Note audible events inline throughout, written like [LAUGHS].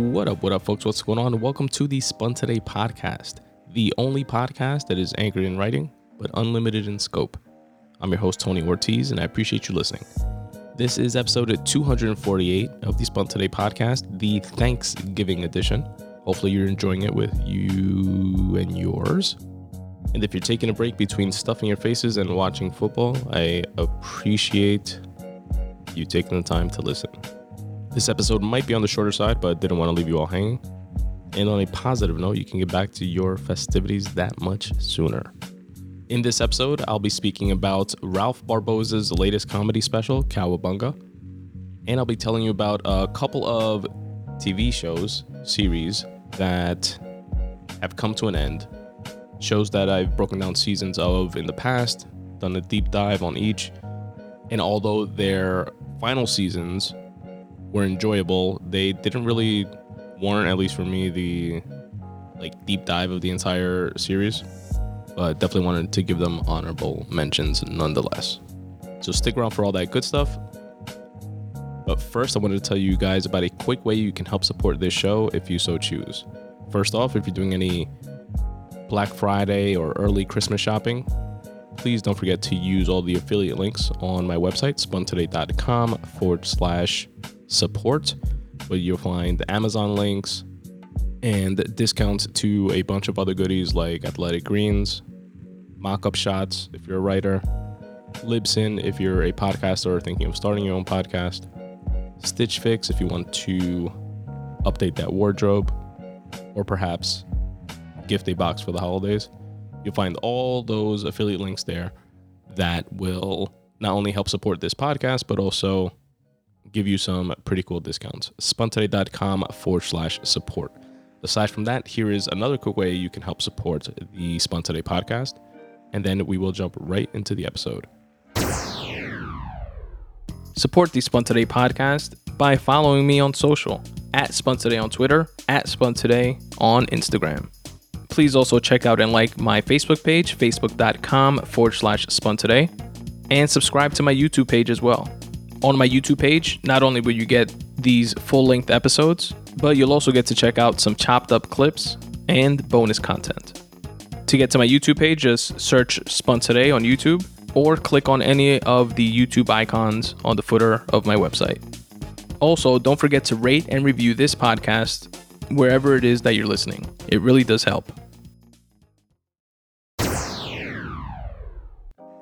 What up, what up, folks? What's going on? Welcome to the Spun Today podcast, the only podcast that is anchored in writing, but unlimited in scope. I'm your host, Tony Ortiz, and I appreciate you listening. This is episode 248 of the Spun Today podcast, the Thanksgiving edition. Hopefully, you're enjoying it with you and yours. And if you're taking a break between stuffing your faces and watching football, I appreciate you taking the time to listen. This episode might be on the shorter side, but didn't want to leave you all hanging. And on a positive note, you can get back to your festivities that much sooner. In this episode, I'll be speaking about Ralph Barbosa's latest comedy special, Cowabunga. And I'll be telling you about a couple of TV shows, series that have come to an end. Shows that I've broken down seasons of in the past, done a deep dive on each. And although their final seasons were enjoyable. They didn't really warrant, at least for me, the like deep dive of the entire series, but definitely wanted to give them honorable mentions nonetheless. So stick around for all that good stuff. But first, I wanted to tell you guys about a quick way you can help support this show if you so choose. First off, if you're doing any Black Friday or early Christmas shopping, please don't forget to use all the affiliate links on my website, spuntoday.com forward slash support, where you'll find Amazon links and discounts to a bunch of other goodies like Athletic Greens, mock-up shots if you're a writer, Libsyn if you're a podcaster or thinking of starting your own podcast, Stitch Fix if you want to update that wardrobe, or perhaps gift a box for the holidays. You'll find all those affiliate links there that will not only help support this podcast, but also give you some pretty cool discounts. Spuntoday.com forward slash support. Aside from that, here is another quick way you can help support the Spun Today podcast. And then we will jump right into the episode. Support the Spun Today podcast by following me on social at Spun Today on Twitter, at Spun Today on Instagram. Please also check out and like my Facebook page, facebook.com forward slash Spun Today, and subscribe to my YouTube page as well on my YouTube page, not only will you get these full length episodes, but you'll also get to check out some chopped up clips and bonus content. To get to my YouTube page, just search Spun Today on YouTube or click on any of the YouTube icons on the footer of my website. Also, don't forget to rate and review this podcast wherever it is that you're listening. It really does help.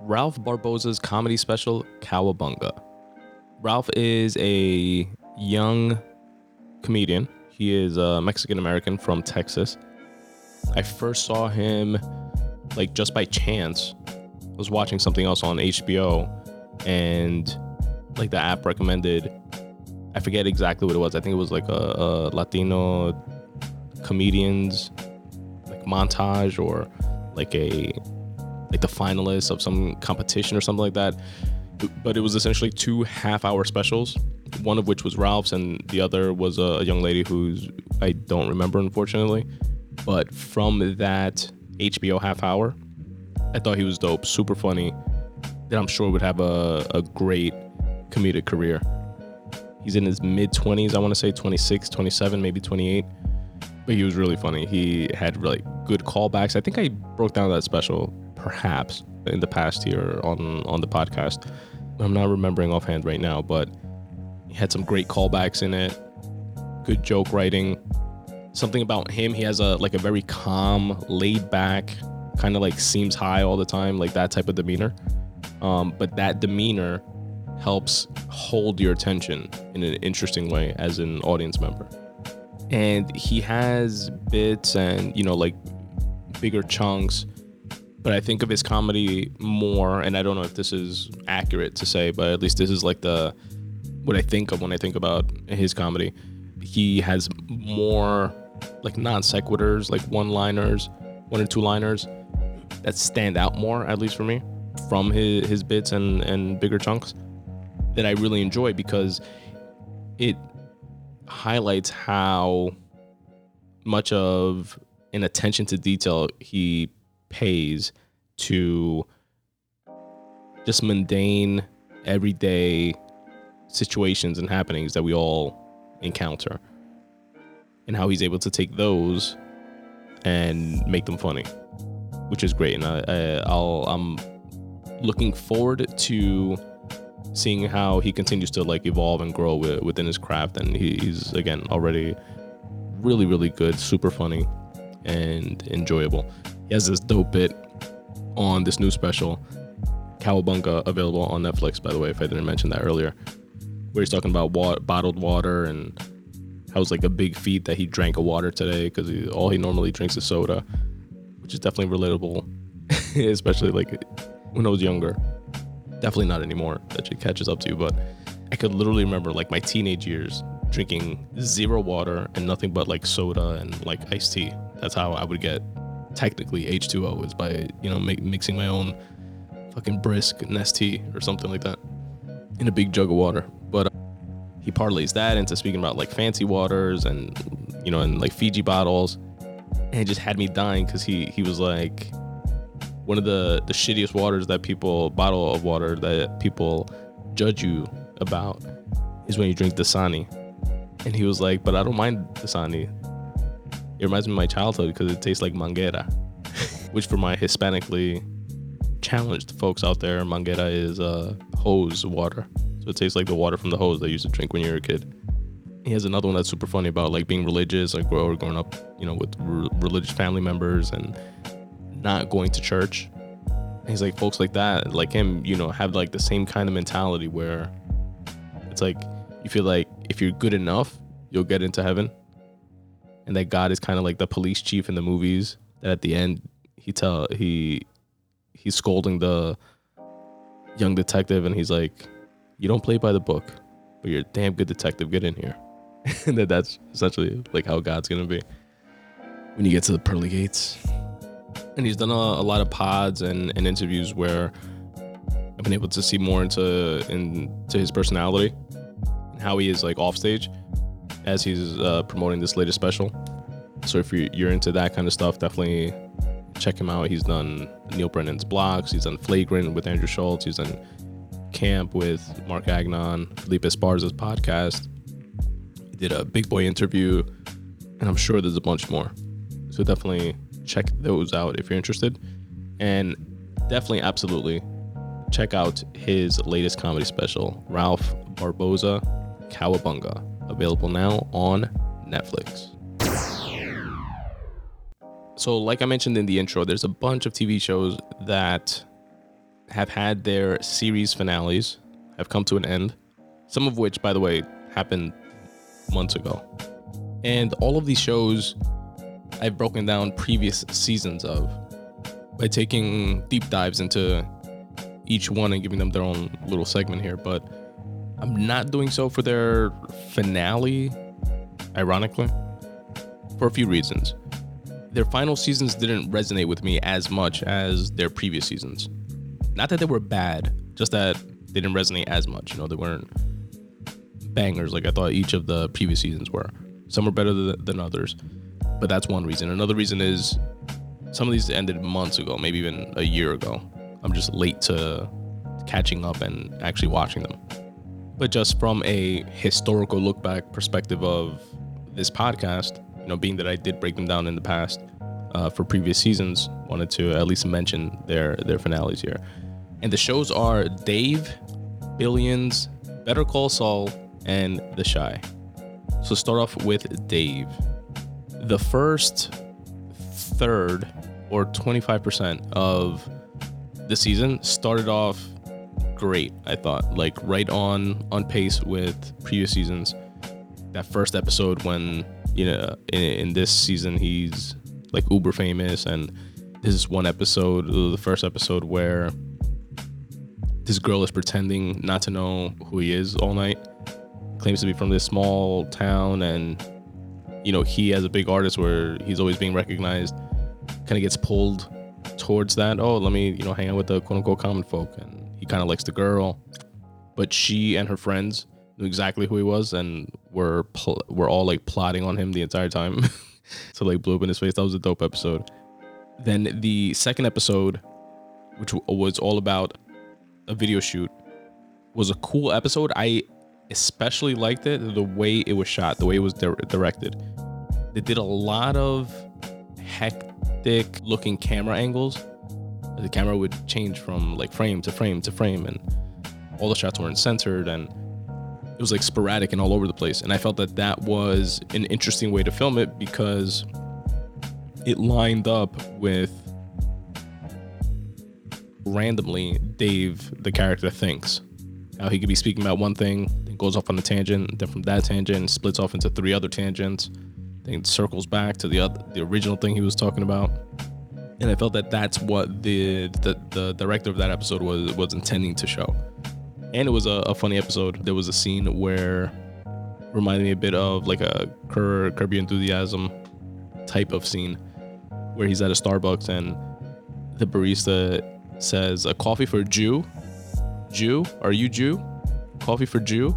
Ralph Barbosa's comedy special, Cowabunga. Ralph is a young comedian. He is uh, a Mexican American from Texas. I first saw him like just by chance. I was watching something else on HBO and like the app recommended I forget exactly what it was. I think it was like a, a Latino comedians like montage or like a like the finalists of some competition or something like that but it was essentially two half hour specials, one of which was Ralph's, and the other was a, young lady who's I don't remember, unfortunately. But from that HBO half hour, I thought he was dope, super funny, that I'm sure would have a, a great comedic career. He's in his mid 20s, I want to say 26, 27, maybe 28. But he was really funny. He had really good callbacks. I think I broke down that special, perhaps, in the past here on on the podcast. I'm not remembering offhand right now, but he had some great callbacks in it. Good joke writing. Something about him, he has a like a very calm, laid back, kind of like seems high all the time, like that type of demeanor. Um, but that demeanor helps hold your attention in an interesting way as an audience member. And he has bits and, you know, like bigger chunks but I think of his comedy more, and I don't know if this is accurate to say, but at least this is like the what I think of when I think about his comedy. He has more like non sequiturs, like one liners, one or two liners that stand out more, at least for me, from his, his bits and, and bigger chunks that I really enjoy because it highlights how much of an attention to detail he pays to just mundane, everyday situations and happenings that we all encounter. and how he's able to take those and make them funny, which is great. And I, I, I'll I'm looking forward to seeing how he continues to like evolve and grow with, within his craft. And he, he's again already really really good, super funny, and enjoyable. He has this dope bit on this new special, Cowabunga, available on Netflix. By the way, if I didn't mention that earlier, where he's talking about water, bottled water and how it's like a big feat that he drank a water today because all he normally drinks is soda, which is definitely relatable, [LAUGHS] especially like when I was younger. Definitely not anymore. That shit catches up to you, but I could literally remember like my teenage years drinking zero water and nothing but like soda and like iced tea. That's how I would get technically H2O is by you know make, mixing my own fucking brisk Nestea or something like that in a big jug of water. But uh, he parlays that into speaking about like fancy waters and you know and like Fiji bottles, and it just had me dying because he he was like one of the the shittiest waters that people bottle of water that people judge you about is when you drink Dasani. And he was like, but I don't mind Dasani. It reminds me of my childhood because it tastes like manguera, [LAUGHS] which for my Hispanically challenged folks out there, manguera is uh, hose water. So it tastes like the water from the hose they used to drink when you were a kid. He has another one that's super funny about like being religious, like grow, growing up, you know, with r- religious family members and not going to church. And he's like, folks like that, like him, you know, have like the same kind of mentality where it's like you feel like if you're good enough, you'll get into heaven and that God is kind of like the police chief in the movies. That at the end he tell he he's scolding the young detective, and he's like, "You don't play by the book, but you're a damn good detective. Get in here." [LAUGHS] and that that's essentially like how God's gonna be when you get to the pearly gates. And he's done a, a lot of pods and, and interviews where I've been able to see more into into his personality and how he is like off stage as he's uh, promoting this latest special. So if you're, you're into that kind of stuff, definitely check him out. He's done Neal Brennan's blocks. He's done Flagrant with Andrew Schulz. He's done Camp with Mark Agnon, Felipe Esparza's podcast. He did a big boy interview, and I'm sure there's a bunch more. So definitely check those out if you're interested. And definitely, absolutely, check out his latest comedy special, Ralph Barbosa, Cowabunga available now on Netflix. So, like I mentioned in the intro, there's a bunch of TV shows that have had their series finales, have come to an end. Some of which, by the way, happened months ago. And all of these shows I've broken down previous seasons of by taking deep dives into each one and giving them their own little segment here. But I'm not doing so for their finale, ironically, for a few reasons. Their final seasons didn't resonate with me as much as their previous seasons. Not that they were bad, just that they didn't resonate as much. You know, they weren't bangers like I thought each of the previous seasons were. Some were better than others, but that's one reason. Another reason is some of these ended months ago, maybe even a year ago. I'm just late to catching up and actually watching them but just from a historical look back perspective of this podcast, you know, being that I did break them down in the past uh, for previous seasons, wanted to at least mention their their finales here. And the shows are Dave, Billions, Better Call Saul, and The Chi. So start off with Dave. The first third or 25% of the season started off great. I thought like right on on pace with previous seasons. That first episode when you know in, in this season he's like uber famous, and this is one episode, uh, the first episode where this girl is pretending not to know who he is all night. Claims to be from this small town, and you know he as a big artist where he's always being recognized, kind of gets pulled towards that. Oh, let me you know hang out with the quote unquote common folk and he kind of likes the girl, but she and her friends knew exactly who he was and were pl- were all like plotting on him the entire time. [LAUGHS] so like blew up in his face. That was a dope episode. Then the second episode, which was all about a video shoot, was a cool episode. I especially liked it the way it was shot, the way it was di- directed. They did a lot of hectic looking camera angles. The camera would change from like frame to frame to frame, and all the shots weren't centered, and it was like sporadic and all over the place. And I felt that that was an interesting way to film it because it lined up with randomly Dave, the character, thinks. How he could be speaking about one thing, then goes off on a tangent, then from that tangent splits off into three other tangents, then circles back to the other, the original thing he was talking about. And I felt that that's what the the, the director of that episode was was intending to show. And it was a, a funny episode. There was a scene where reminded me a bit of like a Cur- Curb Your Enthusiasm type of scene where he's at a Starbucks and the barista says, "A coffee for Jew? Jew? Are you Jew? Coffee for Jew?"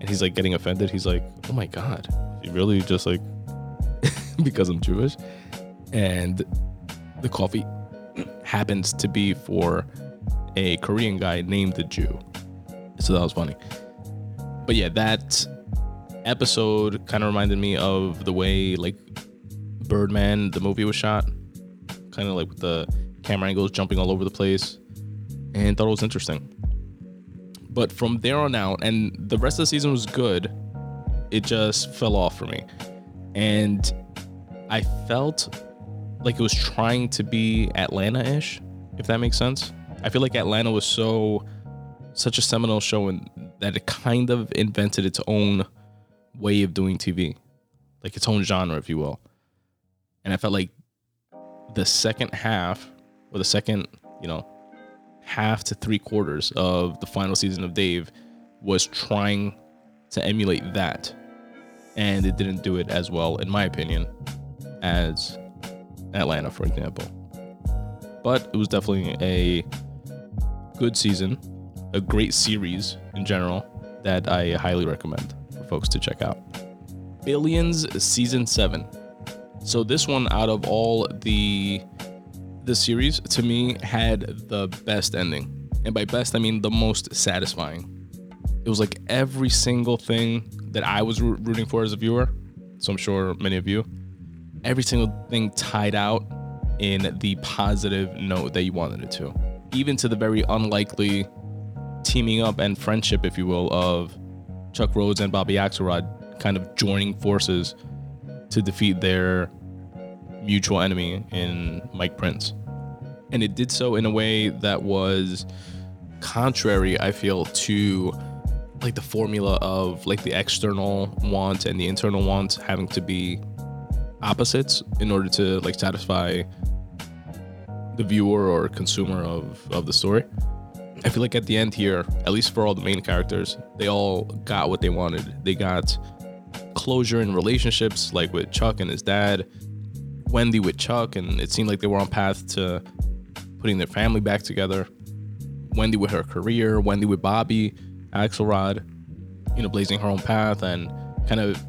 And he's like getting offended. He's like, "Oh my god, you really just like [LAUGHS] because I'm Jewish?" And the coffee happens to be for a Korean guy named the Jew. So that was funny. But yeah, that episode kind of reminded me of the way like Birdman, the movie was shot. Kind of like with the camera angles jumping all over the place. And thought it was interesting. But from there on out, and the rest of the season was good, it just fell off for me. And I felt like it was trying to be Atlanta ish, if that makes sense. I feel like Atlanta was so such a seminal show and that it kind of invented its own way of doing TV, like its own genre, if you will. And I felt like the second half, or the second, you know, half to three quarters of the final season of Dave was trying to emulate that. And it didn't do it as well, in my opinion, as Atlanta, for example. But it was definitely a good season, a great series in general that I highly recommend for folks to check out. Billions season 7. So this one out of all the the series to me had the best ending. And by best I mean the most satisfying. It was like every single thing that I was rooting for as a viewer. So I'm sure many of you every single thing tied out in the positive note that you wanted it to. Even to the very unlikely teaming up and friendship, if you will, of Chuck Rhodes and Bobby Axelrod kind of joining forces to defeat their mutual enemy in Mike Prince. And it did so in a way that was contrary, I feel, to like the formula of like the external want and the internal want having to be opposites in order to like satisfy the viewer or consumer of of the story. I feel like at the end here, at least for all the main characters, they all got what they wanted. They got closure in relationships, like with Chuck and his dad, Wendy with Chuck, and it seemed like they were on path to putting their family back together. Wendy with her career, Wendy with Bobby, Axelrod, you know, blazing her own path and kind of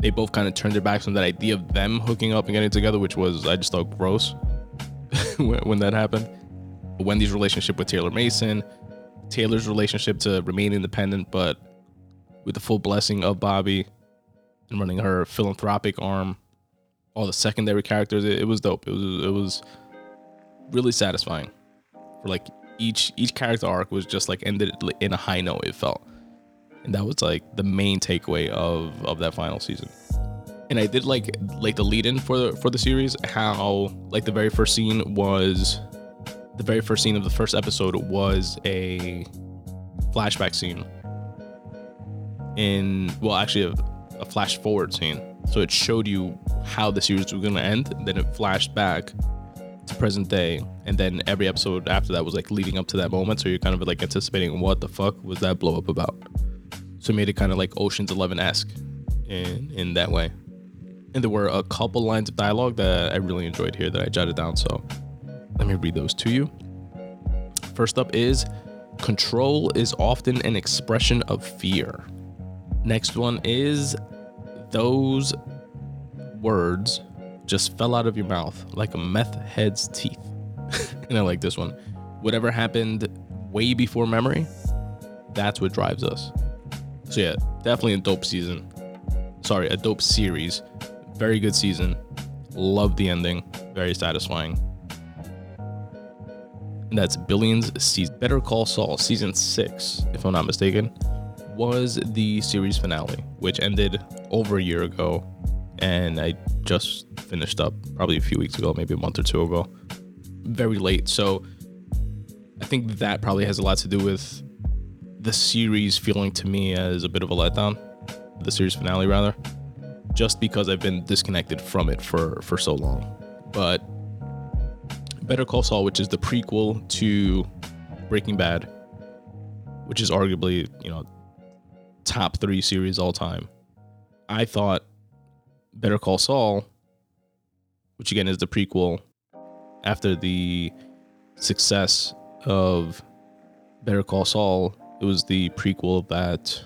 they both kind of turned their backs on that idea of them hooking up and getting together, which was I just thought gross [LAUGHS] when, when that happened. Wendy's relationship with Taylor Mason, Taylor's relationship to remain independent, but with the full blessing of Bobby and running her philanthropic arm, all the secondary characters, it, it was dope. It was it was really satisfying. For like each each character arc was just like ended in a high note. It felt and that was like the main takeaway of of that final season. And i did like like the lead in for the for the series how like the very first scene was the very first scene of the first episode was a flashback scene. In well actually a, a flash forward scene. So it showed you how the series was going to end then it flashed back to present day and then every episode after that was like leading up to that moment. So you're kind of like anticipating what the fuck was that blow up about so it made it kind of like Ocean's Eleven esque in in that way. And there were a couple lines of dialogue that I really enjoyed here that I jotted down. So let me read those to you. First up is control is often an expression of fear. Next one is those words just fell out of your mouth like a meth head's teeth. [LAUGHS] and I like this one. Whatever happened way before memory, that's what drives us. So yeah, definitely a dope season. Sorry, a dope series. Very good season. Love the ending. Very satisfying. And that's Billions season. Better Call Saul season six, if I'm not mistaken, was the series finale, which ended over a year ago. And I just finished up probably a few weeks ago, maybe a month or two ago. Very late. So I think that probably has a lot to do with the series feeling to me as a bit of a letdown. The series finale, rather. Just because I've been disconnected from it for, for so long. But Better Call Saul, which is the prequel to Breaking Bad, which is arguably, you know, top three series all time. I thought Better Call Saul, which again is the prequel after the success of Better Call Saul, it was the prequel that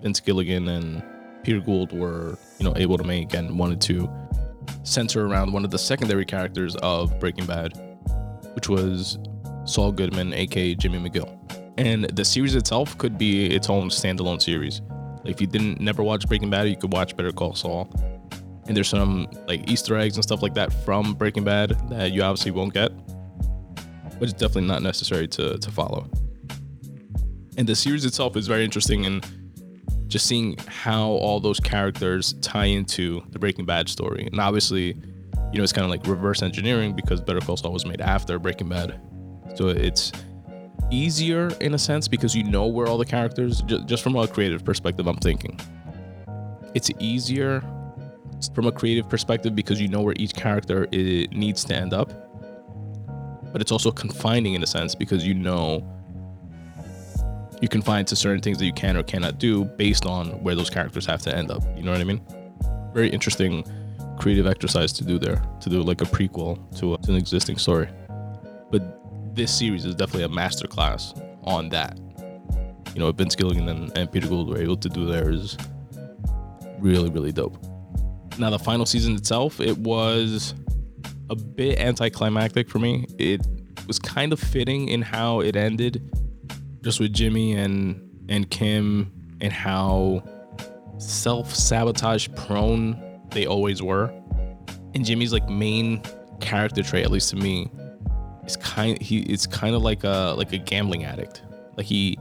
Vince Gilligan and Peter Gould were, you know, able to make and wanted to center around one of the secondary characters of Breaking Bad, which was Saul Goodman, aka Jimmy McGill. And the series itself could be its own standalone series. If you didn't never watch Breaking Bad, you could watch Better Call Saul. And there's some like Easter eggs and stuff like that from Breaking Bad that you obviously won't get. But it's definitely not necessary to to follow. And the series itself is very interesting and just seeing how all those characters tie into the Breaking Bad story. And obviously, you know, it's kind of like reverse engineering because Better Call Saul was made after Breaking Bad. So it's easier in a sense because you know where all the characters, just from a creative perspective, I'm thinking. It's easier from a creative perspective because you know where each character needs to end up. But it's also confining in a sense because you know you can find to certain things that you can or cannot do based on where those characters have to end up. You know what I mean? Very interesting creative exercise to do there, to do like a prequel to, a, to an existing story. But this series is definitely a masterclass on that. You know, Vince Gilligan and, and Peter Gould were able to do there is really, really dope. Now, the final season itself, it was a bit anticlimactic for me. It was kind of fitting in how it ended just with Jimmy and and Kim and how self sabotage prone they always were. And Jimmy's like main character trait, at least to me, is kind he it's kind of like a like a gambling addict. Like he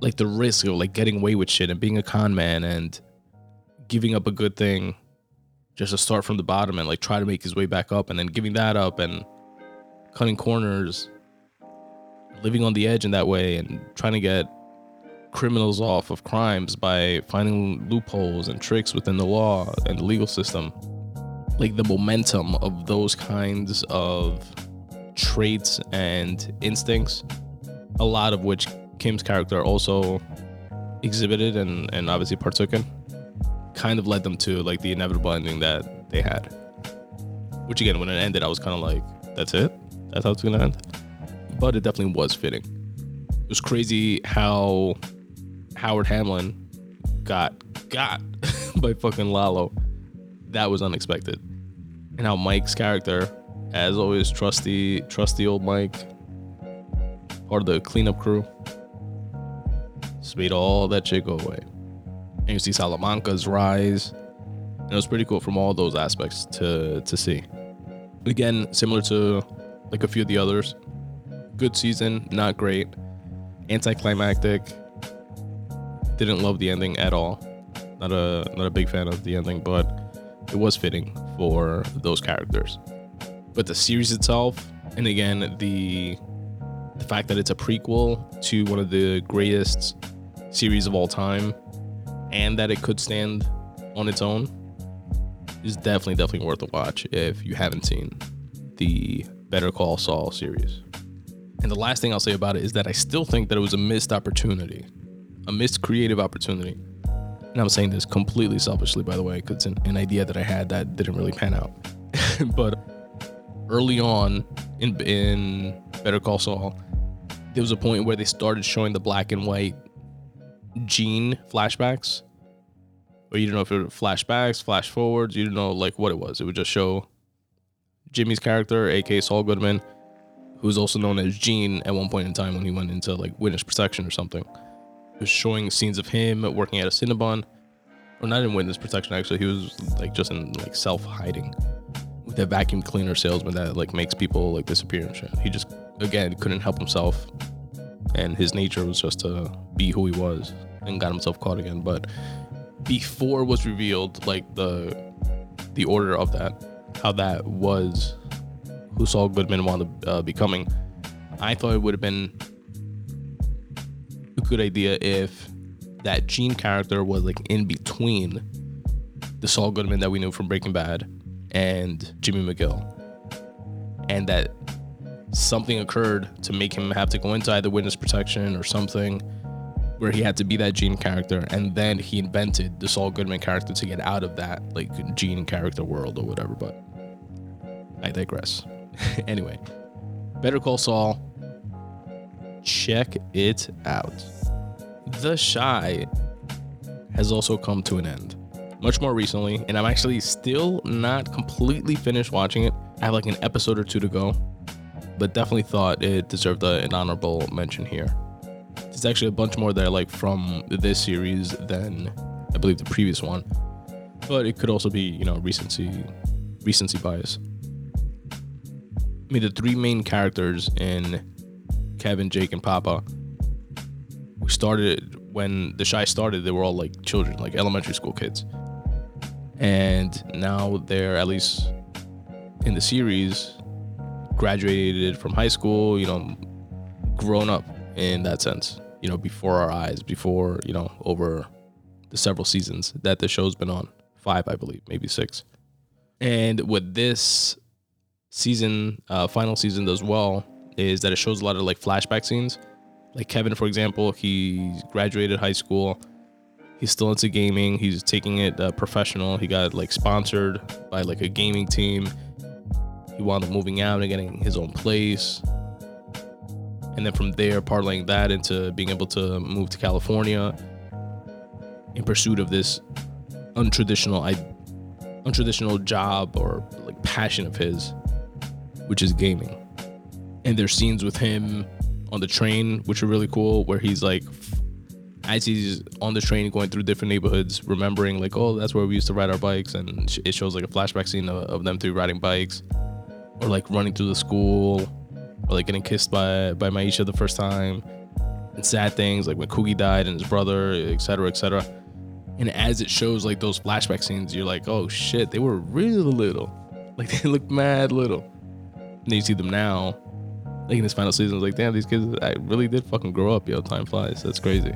like the risk of like getting away with shit and being a con man and giving up a good thing just to start from the bottom and like try to make his way back up and then giving that up and cutting corners living on the edge in that way and trying to get criminals off of crimes by finding loopholes and tricks within the law and the legal system. Like the momentum of those kinds of traits and instincts, a lot of which Kim's character also exhibited and, and obviously partook in, kind of led them to like the inevitable ending that they had. Which again, when it ended, I was kind of like, that's it? That's how it's gonna end? But it definitely was fitting. It was crazy how Howard Hamlin got got [LAUGHS] by fucking Lalo. That was unexpected. And how Mike's character, as always, trusty, trusty old Mike, part of the cleanup crew, made all that shit go away. And you see Salamanca's rise. And it was pretty cool from all those aspects to to see. Again, similar to like a few of the others, good season, not great. Anticlimactic. Didn't love the ending at all. Not a not a big fan of the ending, but it was fitting for those characters. But the series itself, and again the the fact that it's a prequel to one of the greatest series of all time, and that it could stand on its own, is definitely definitely worth a watch if you haven't seen the Better Call Saul series. And the last thing I'll say about it is that I still think that it was a missed opportunity, a missed creative opportunity. And I'm saying this completely selfishly, by the way, because it's an, an idea that I had that didn't really pan out. [LAUGHS] but early on in, in Better Call Saul, there was a point where they started showing the black and white Gene flashbacks. Or you don't know if it were flashbacks, flash forwards, you don't know like what it was. It would just show Jimmy's character, aka Saul Goodman, who was also known as Gene at one point in time when he went into like witness protection or something. Was showing scenes of him working at a Cinnabon, or not in witness protection. Actually, he was like just in like self hiding with that vacuum cleaner salesman that like makes people like disappear and shit. He just again couldn't help himself, and his nature was just to be who he was, and got himself caught again. But before was revealed, like the the order of that, how that was who Saul Goodman wound up uh, becoming. I thought it would have been a good idea if that Gene character was like in between the Saul Goodman that we knew from Breaking Bad and Jimmy McGill, and that something occurred to make him have to go into either witness protection or something where he had to be that Gene character, and then he invented the Saul Goodman character to get out of that like Gene character world or whatever. But I digress. [LAUGHS] anyway, Better Call Saul. Check it out. The Chi has also come to an end much more recently, and I'm actually still not completely finished watching it. I have like an episode or two to go, but definitely thought it deserved an honorable mention here. There's actually a bunch more that I like from this series than I believe the previous one, but it could also be you know recency recency bias. I mean, the three main characters in Kevin, Jake, and Papa. We started when the Chi started. They were all like children, like elementary school kids, and now they're at least in the series graduated from high school. You know, grown up in that sense. You know, before our eyes, before you know, over the several seasons that the show's been on, five, I believe, maybe six. And with this season, uh, final season does well is that it shows a lot of like flashback scenes. Like Kevin, for example, he graduated high school. He's still into gaming. He's taking it uh, professional. He got like sponsored by like a gaming team. He wound up moving out and getting his own place. And then from there, parlaying that into being able to move to California in pursuit of this untraditional, i untraditional job or like passion of his which is gaming. And there's scenes with him on the train, which are really cool, where he's like, as he's on the train going through different neighborhoods, remembering like, oh, that's where we used to ride our bikes, and it shows like a flashback scene of, of them three riding bikes, or like running through the school, or like getting kissed by by Maisha the first time, and sad things like when Coogie died and his brother, etc., etc. And as it shows like those flashback scenes, you're like, oh shit, they were really little, like [LAUGHS] they look mad little and you see them now, like in this final season, I was like, damn, these kids, I really did fucking grow up, yo. Time flies. That's crazy.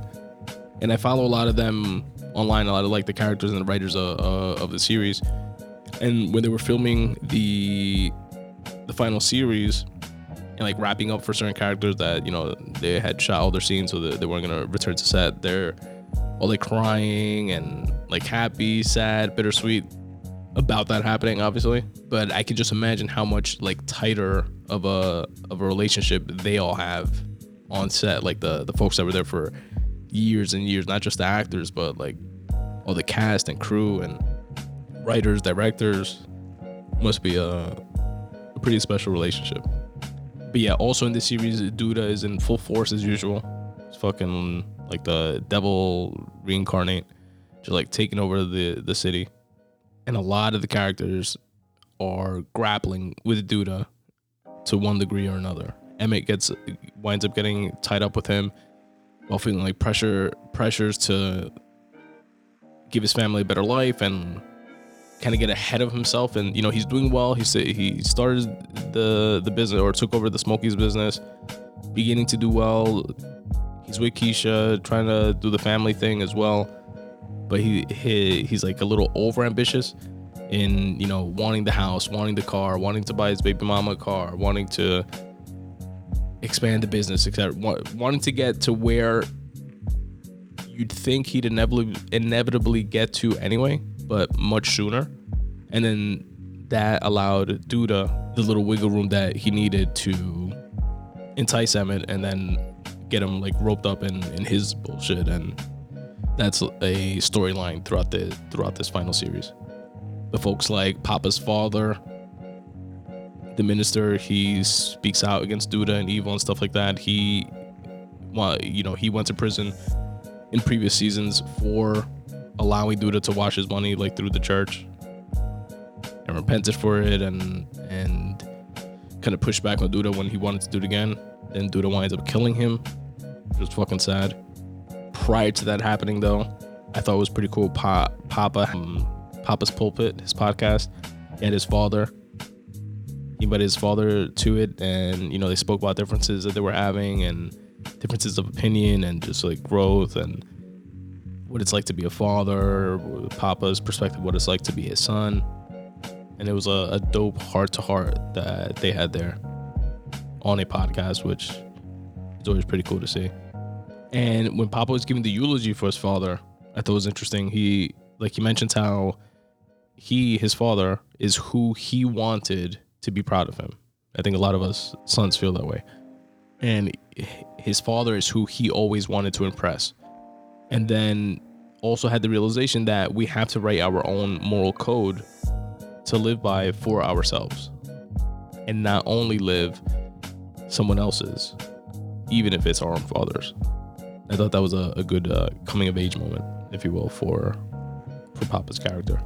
And I follow a lot of them online, a lot of like the characters and the writers of, uh, of the series. And when they were filming the the final series and like wrapping up for certain characters that you know they had shot all their scenes, so that they weren't gonna return to set, they're all like crying and like happy, sad, bittersweet about that happening, obviously. But I can just imagine how much like tighter of a of a relationship they all have on set. Like the the folks that were there for years and years, not just the actors, but like all the cast and crew and writers, directors. Must be a, a pretty special relationship. But yeah, also in this series, Douda is in full force as usual. It's fucking like the devil reincarnate, just like taking over the the city and a lot of the characters are grappling with Douda to one degree or another. Emmett gets winds up getting tied up with him while feeling like pressure pressures to give his family a better life and kind of get ahead of himself. And you know he's doing well. He said he started the the business or took over the smokies business beginning to do well. He's with keisha trying to do the family thing as well but he, he he's like a little over ambitious in you know wanting the house, wanting the car, wanting to buy his baby mama a car, wanting to expand the business, etc. Wanting to get to where you'd think he'd inevitably inevitably get to anyway, but much sooner. And then that allowed Douda the little wiggle room that he needed to entice Emmett and then get him like roped up in, in his bullshit and that's a storyline throughout the throughout this final series. The folks like Papa's father, the minister, he speaks out against Douda and evil and stuff like that. He, well, you know, he went to prison in previous seasons for allowing Douda to wash his money like through the church and repented for it and and kind of pushed back on Douda when he wanted to do it again. Then Douda winds up killing him, It was fucking sad. Prior to that happening, though, I thought it was pretty cool. Pa- Papa, um, Papa's Pulpit, his podcast, and his father. He invited his father to it, and you know they spoke about differences that they were having and differences of opinion and just like growth and what it's like to be a father, Papa's perspective, what it's like to be his son and it was a, a dope heart to heart that they had there on a podcast, which is always pretty cool to see. And when Papa was giving the eulogy for his father, I thought it was interesting. He like he mentions how he his father is who he wanted to be proud of him. I think a lot of us sons feel that way. And his father is who he always wanted to impress. And then also had the realization that we have to write our own moral code to live by for ourselves and not only live someone else's, even if it's our own fathers. I thought that was a, a good uh, coming of age moment, if you will, for for Papa's character.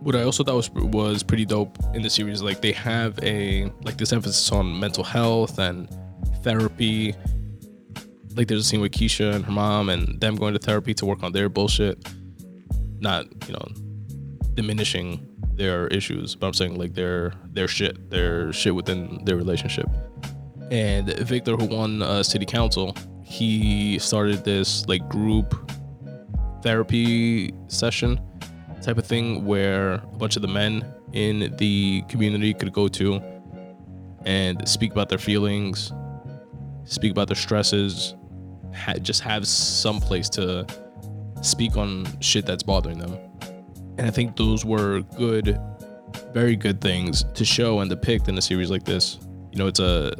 What I also thought was was pretty dope in the series, like they have a like this emphasis on mental health and therapy. Like there's a scene with Keisha and her mom and them going to therapy to work on their bullshit. Not you know diminishing their issues, but I'm saying like their their shit, their shit within their relationship. And Victor, who won uh, city council, he started this like group therapy session type of thing where a bunch of the men in the community could go to and speak about their feelings, speak about their stresses, ha- just have some place to speak on shit that's bothering them. And I think those were good, very good things to show and depict in a series like this. You know, it's a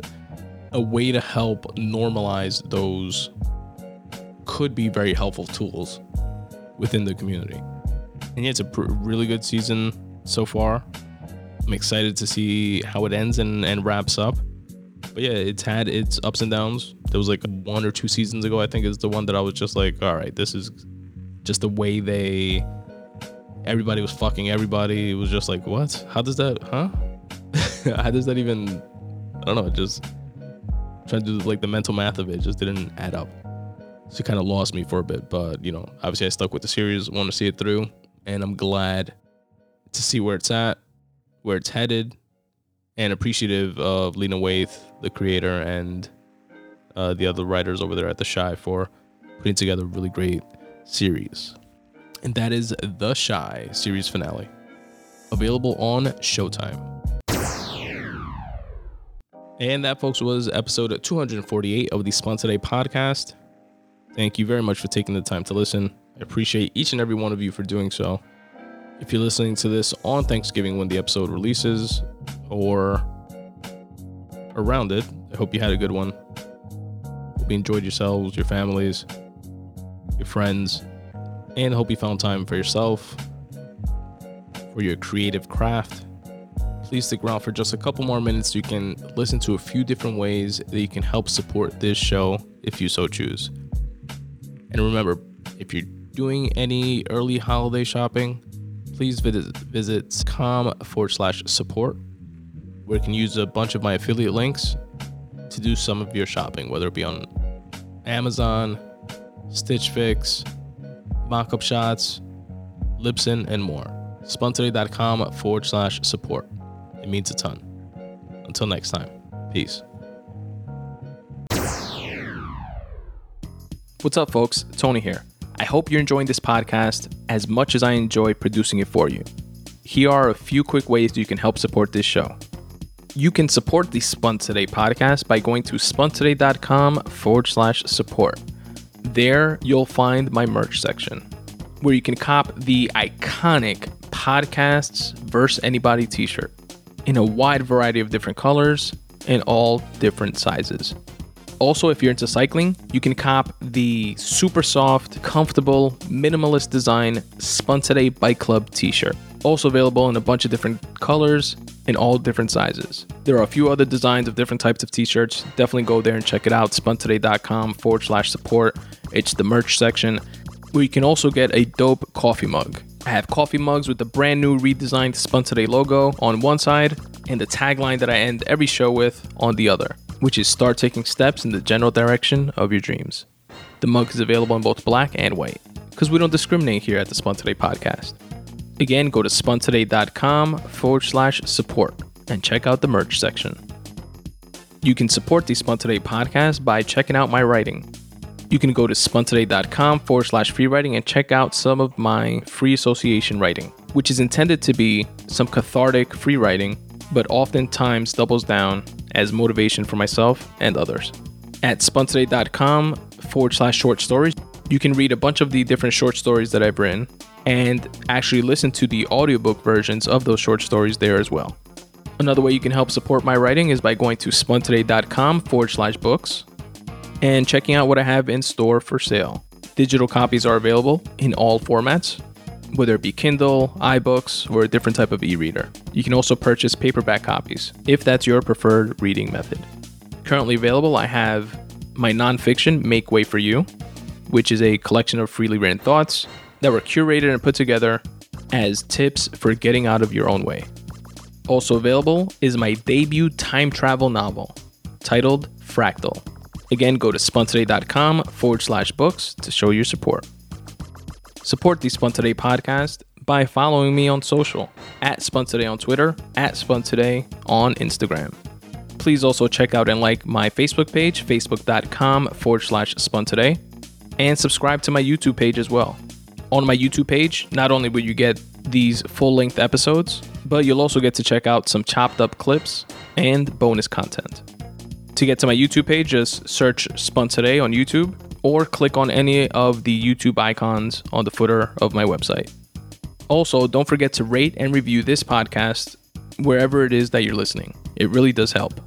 a way to help normalize those could be very helpful tools within the community. And yeah, it's a pr- really good season so far. I'm excited to see how it ends and, and wraps up. But yeah, it's had its ups and downs. There was like one or two seasons ago, I think, is the one that I was just like, all right, this is just the way they everybody was fucking everybody. It was just like, what? How does that, huh? [LAUGHS] How does that even, I don't know, It just trying to do like the mental math of it just didn't add up. So it kind of lost me for a bit, but you know, obviously I stuck with the series, want to see it through, and I'm glad to see where it's at, where it's headed, and appreciative of Lena Waithe, the creator, and uh, the other writers over there at the Chi for putting together a really great series and that is The Chi series finale, available on Showtime. And that, folks, was episode 248 of the Spun Today podcast. Thank you very much for taking the time to listen. I appreciate each and every one of you for doing so. If you're listening to this on Thanksgiving when the episode releases or around it, I hope you had a good one. Hope you enjoyed yourselves, your families, your friends, and hope you found time for yourself, for your creative craft. Please stick around for just a couple more minutes you can listen to a few different ways that you can help support this show if you so choose. And remember, if you're doing any early holiday shopping, please visit visit com forward slash support, where you can use a bunch of my affiliate links to do some of your shopping, whether it be on Amazon, Stitch Fix, mock-up shots, Libsyn, and more. Spuntoday.com forward slash support. It means a ton. Until next time, peace. What's up, folks? Tony here. I hope you're enjoying this podcast as much as I enjoy producing it for you. Here are a few quick ways you can help support this show. You can support the Spun Today podcast by going to spuntoday.com forward slash support. There, you'll find my merch section where you can cop the iconic Podcasts versus Anybody t shirt in a wide variety of different colors and all different sizes. Also, if you're into cycling, you can cop the super soft, comfortable, minimalist design Spun Today Bike Club t shirt. Also available in a bunch of different colors in all different sizes. There are a few other designs of different types of t shirts. Definitely go there and check it out. Spuntoday.com forward slash support. It's the merch section. where you can also get a dope coffee mug. I have coffee mugs with the brand new redesigned Spun Today logo on one side and the tagline that I end every show with on the other, which is start taking steps in the general direction of your dreams. The mug is available in both black and white because we don't discriminate here at the Spun Today podcast. Again, go to spuntoday.com forward slash support and check out the merch section. You can support the Spun Today podcast by checking out my writing. You can go to spuntoday.com forward slash free writing and check out some of my free association writing, which is intended to be some cathartic free writing, but oftentimes doubles down as motivation for myself and others. At spuntoday.com forward slash short stories, you can read a bunch of the different short stories that I've written and actually listen to the audiobook versions of those short stories there as well. Another way you can help support my writing is by going to spuntoday.com forward slash books and checking out what I have in store for sale. Digital copies are available in all formats, whether it be Kindle, iBooks, or a different type of e reader. You can also purchase paperback copies if that's your preferred reading method. Currently available, I have my nonfiction, Make Way for You, which is a collection of freely written thoughts that were curated and put together as tips for getting out of your own way. Also available is my debut time travel novel titled Fractal. Again, go to spuntoday.com forward slash books to show your support. Support the Spun Today podcast by following me on social at Spun Today on Twitter, at Spun Today on Instagram. Please also check out and like my Facebook page, facebook.com forward slash Spun Today, and subscribe to my YouTube page as well. On my YouTube page, not only will you get these full length episodes, but you'll also get to check out some chopped up clips and bonus content. To get to my YouTube page, just search Today on YouTube or click on any of the YouTube icons on the footer of my website. Also, don't forget to rate and review this podcast wherever it is that you're listening. It really does help.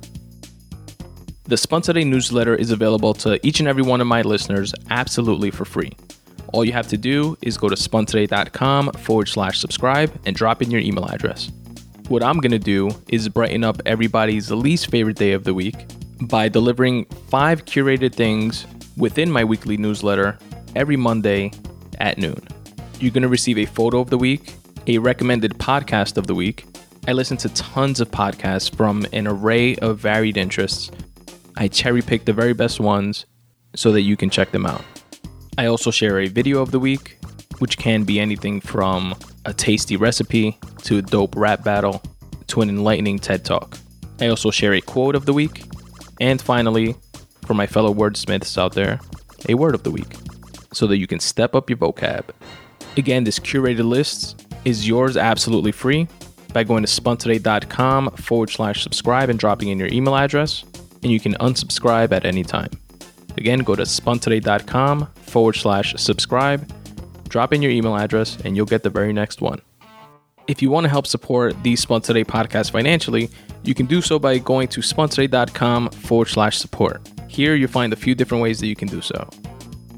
The Today newsletter is available to each and every one of my listeners absolutely for free. All you have to do is go to spuntoday.com forward slash subscribe and drop in your email address. What I'm going to do is brighten up everybody's least favorite day of the week by delivering five curated things within my weekly newsletter every Monday at noon. You're going to receive a photo of the week, a recommended podcast of the week. I listen to tons of podcasts from an array of varied interests. I cherry pick the very best ones so that you can check them out. I also share a video of the week, which can be anything from a tasty recipe to a dope rap battle to an enlightening TED talk. I also share a quote of the week. And finally, for my fellow wordsmiths out there, a word of the week so that you can step up your vocab. Again, this curated list is yours absolutely free by going to spuntoday.com forward slash subscribe and dropping in your email address, and you can unsubscribe at any time. Again, go to spuntoday.com forward slash subscribe, drop in your email address, and you'll get the very next one. If you want to help support the Spun Today podcast financially, you can do so by going to spuntoday.com forward slash support. Here you'll find a few different ways that you can do so.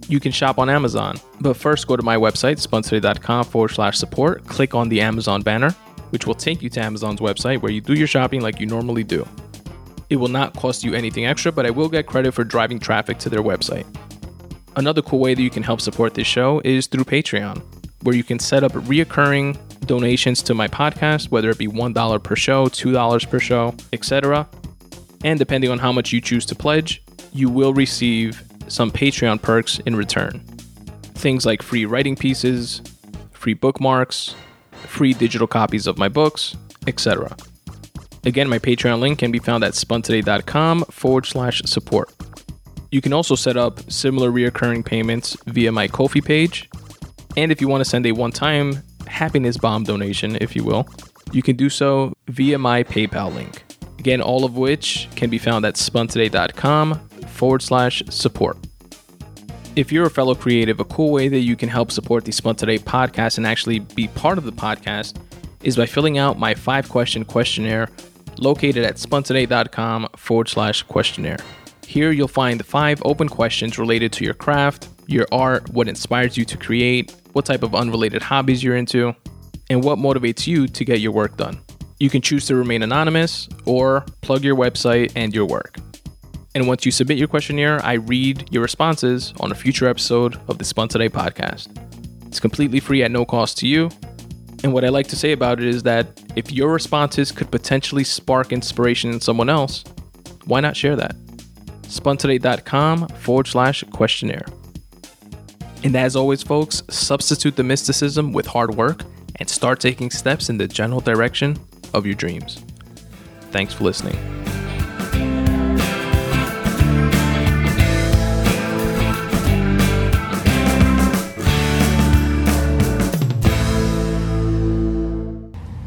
You can shop on Amazon, but first go to my website, spuntoday.com forward slash support, click on the Amazon banner, which will take you to Amazon's website where you do your shopping like you normally do. It will not cost you anything extra, but I will get credit for driving traffic to their website. Another cool way that you can help support this show is through Patreon, where you can set up reoccurring donations to my podcast, whether it be $1 per show, $2 per show, etc. And depending on how much you choose to pledge, you will receive some Patreon perks in return. Things like free writing pieces, free bookmarks, free digital copies of my books, etc. Again, my Patreon link can be found at spuntoday.com forward slash support. You can also set up similar reoccurring payments via my Ko-fi page. And if you want to send a one time happiness bomb donation, if you will, you can do so via my PayPal link. Again, all of which can be found at spuntoday.com forward slash support. If you're a fellow creative, a cool way that you can help support the Spun Today podcast and actually be part of the podcast is by filling out my five question questionnaire located at spuntoday.com forward slash questionnaire. Here you'll find five open questions related to your craft, your art, what inspires you to create, what type of unrelated hobbies you're into, and what motivates you to get your work done. You can choose to remain anonymous or plug your website and your work. And once you submit your questionnaire, I read your responses on a future episode of the Spun Today podcast. It's completely free at no cost to you. And what I like to say about it is that if your responses could potentially spark inspiration in someone else, why not share that? spuntoday.com forward slash questionnaire. And as always, folks, substitute the mysticism with hard work and start taking steps in the general direction of your dreams. Thanks for listening.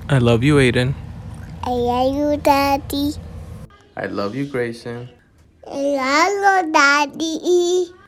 I love you, Aiden. I love you, Daddy. I love you, Grayson. You, Daddy.